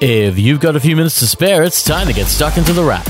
If you've got a few minutes to spare, it's time to get stuck into the wrap.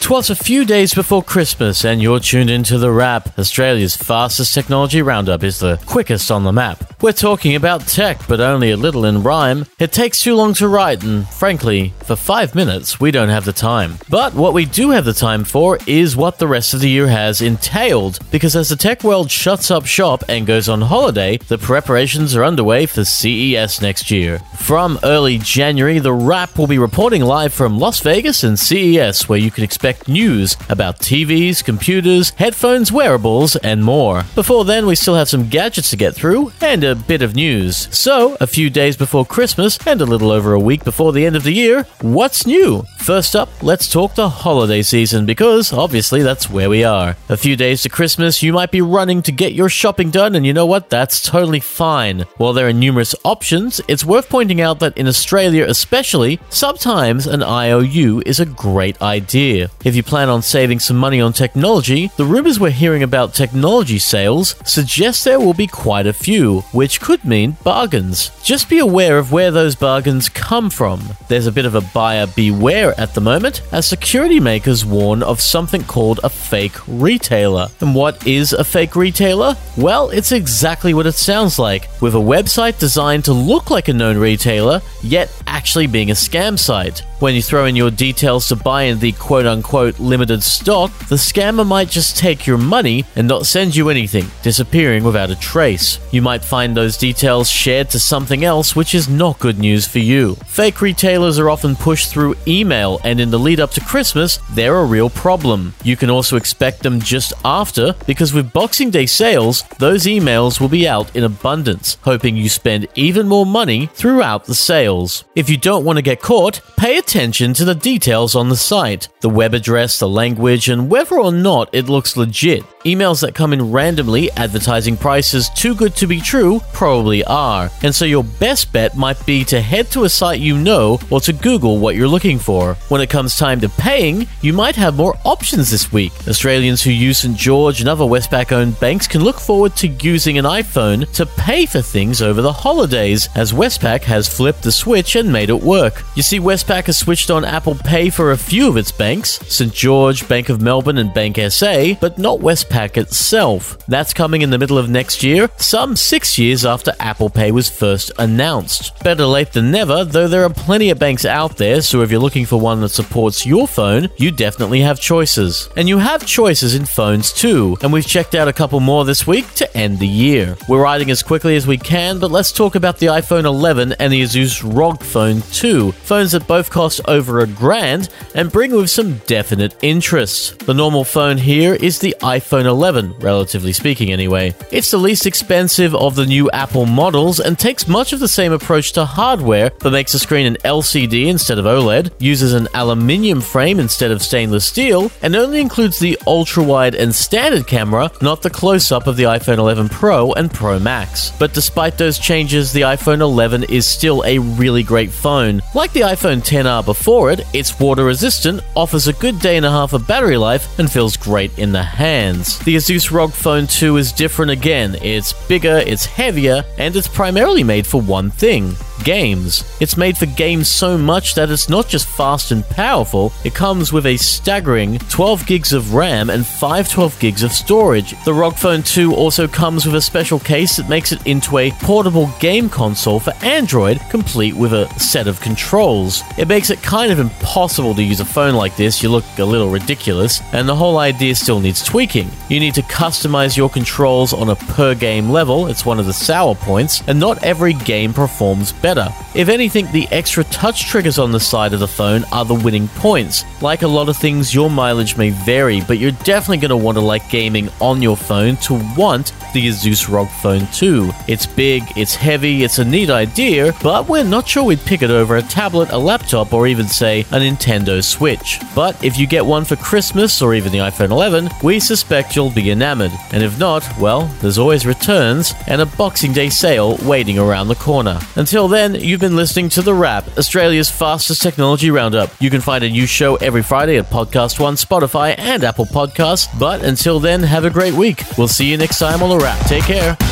Twas a few days before Christmas, and you're tuned into The Wrap. Australia's fastest technology roundup is the quickest on the map. We're talking about tech, but only a little in rhyme. It takes too long to write, and frankly, for five minutes, we don't have the time. But what we do have the time for is what the rest of the year has entailed, because as the tech world shuts up shop and goes on holiday, the preparations are underway for CES next year. From early January, The Wrap will be reporting live from Las Vegas and CES, where you can expect news about TVs, computers, headphones, wearables, and more. Before then, we still have some gadgets to get through and a bit of news. So, a few days before Christmas and a little over a week before the end of the year, what's new? First up, let's talk the holiday season because obviously that's where we are. A few days to Christmas, you might be running to get your shopping done, and you know what? That's totally fine. While there are numerous options, it's worth pointing out that in Australia especially, sometimes an IOU is a great idea. If you plan on saving some money on technology, the rumors we're hearing about technology sales suggest there will be quite a few, which could mean bargains. Just be aware of where those bargains come from. There's a bit of a buyer beware at the moment, as security makers warn of something called a fake retailer. And what is a fake retailer? Well, it's exactly what it sounds like, with a website designed to look like a known retailer, yet actually being a scam site. When you throw in your details to buy in the quote unquote limited stock, the scammer might just take your money and not send you anything, disappearing without a trace. You might find those details shared to something else, which is not good news for you. Fake retailers are often pushed through email, and in the lead up to Christmas, they're a real problem. You can also expect them just after, because with Boxing Day sales, those emails will be out in abundance, hoping you spend even more money throughout the sales. If you don't want to get caught, pay attention to the details on the site the web address, the language, and whether or not it looks legit. Emails that come in randomly advertising prices too good to be true probably are, and so your best bet might be to head to a site you know or to Google what you're looking for. When it comes time to paying, you might have more options this week. Australians who use St. George and other Westpac owned banks can look forward to using an iPhone to pay for things over the holidays, as Westpac has flipped the switch and made it work. You see, Westpac has switched on Apple Pay for a few of its banks St. George, Bank of Melbourne, and Bank SA, but not Westpac itself. That's coming in the middle of next year, some six years after Apple Pay was first announced. Better late than never, though there are plenty of banks out there, so if you're looking for one that supports your phone, you definitely have choices. And you have choices in phones too, and we've checked out a couple more this week to end the year. We're riding as quickly as we can, but let's talk about the iPhone 11 and the Asus ROG Phone 2, phones that both cost over a grand and bring with some definite interest. The normal phone here is the iPhone 11, relatively speaking anyway. It's the least expensive of the new Apple models and takes much of the same approach to hardware, but makes the screen an LCD instead of OLED, uses an aluminium frame instead of stainless steel, and only includes the ultra wide and standard camera, not the close up of the iPhone 11 Pro and Pro Max. But despite those changes, the iPhone 11 is still a really great phone. Like the iPhone 10R before it, it's water resistant, offers a good day and a half of battery life, and feels great in the hands. The Asus ROG Phone 2 is different again. It's bigger, it's heavier, and it's primarily made for one thing games. It's made for games so much that it's not just fast and powerful, it comes with a staggering 12 gigs of RAM and 512 gigs of storage. The ROG Phone 2 also comes with a special case that makes it into a portable game console for Android, complete with a set of controls. It makes it kind of impossible to use a phone like this, you look a little ridiculous, and the whole idea still needs tweaking. You need to customize your controls on a per game level, it's one of the sour points, and not every game performs better. If anything, the extra touch triggers on the side of the phone are the winning points. Like a lot of things, your mileage may vary, but you're definitely going to want to like gaming on your phone to want the Asus ROG Phone 2. It's big, it's heavy, it's a neat idea, but we're not sure we'd pick it over a tablet, a laptop, or even say a Nintendo Switch. But if you get one for Christmas or even the iPhone 11, we suspect you'll be enamored. And if not, well, there's always returns and a Boxing Day sale waiting around the corner. Until then, then, you've been listening to The Wrap, Australia's fastest technology roundup. You can find a new show every Friday at Podcast One, Spotify, and Apple Podcasts. But until then, have a great week. We'll see you next time on The Wrap. Take care.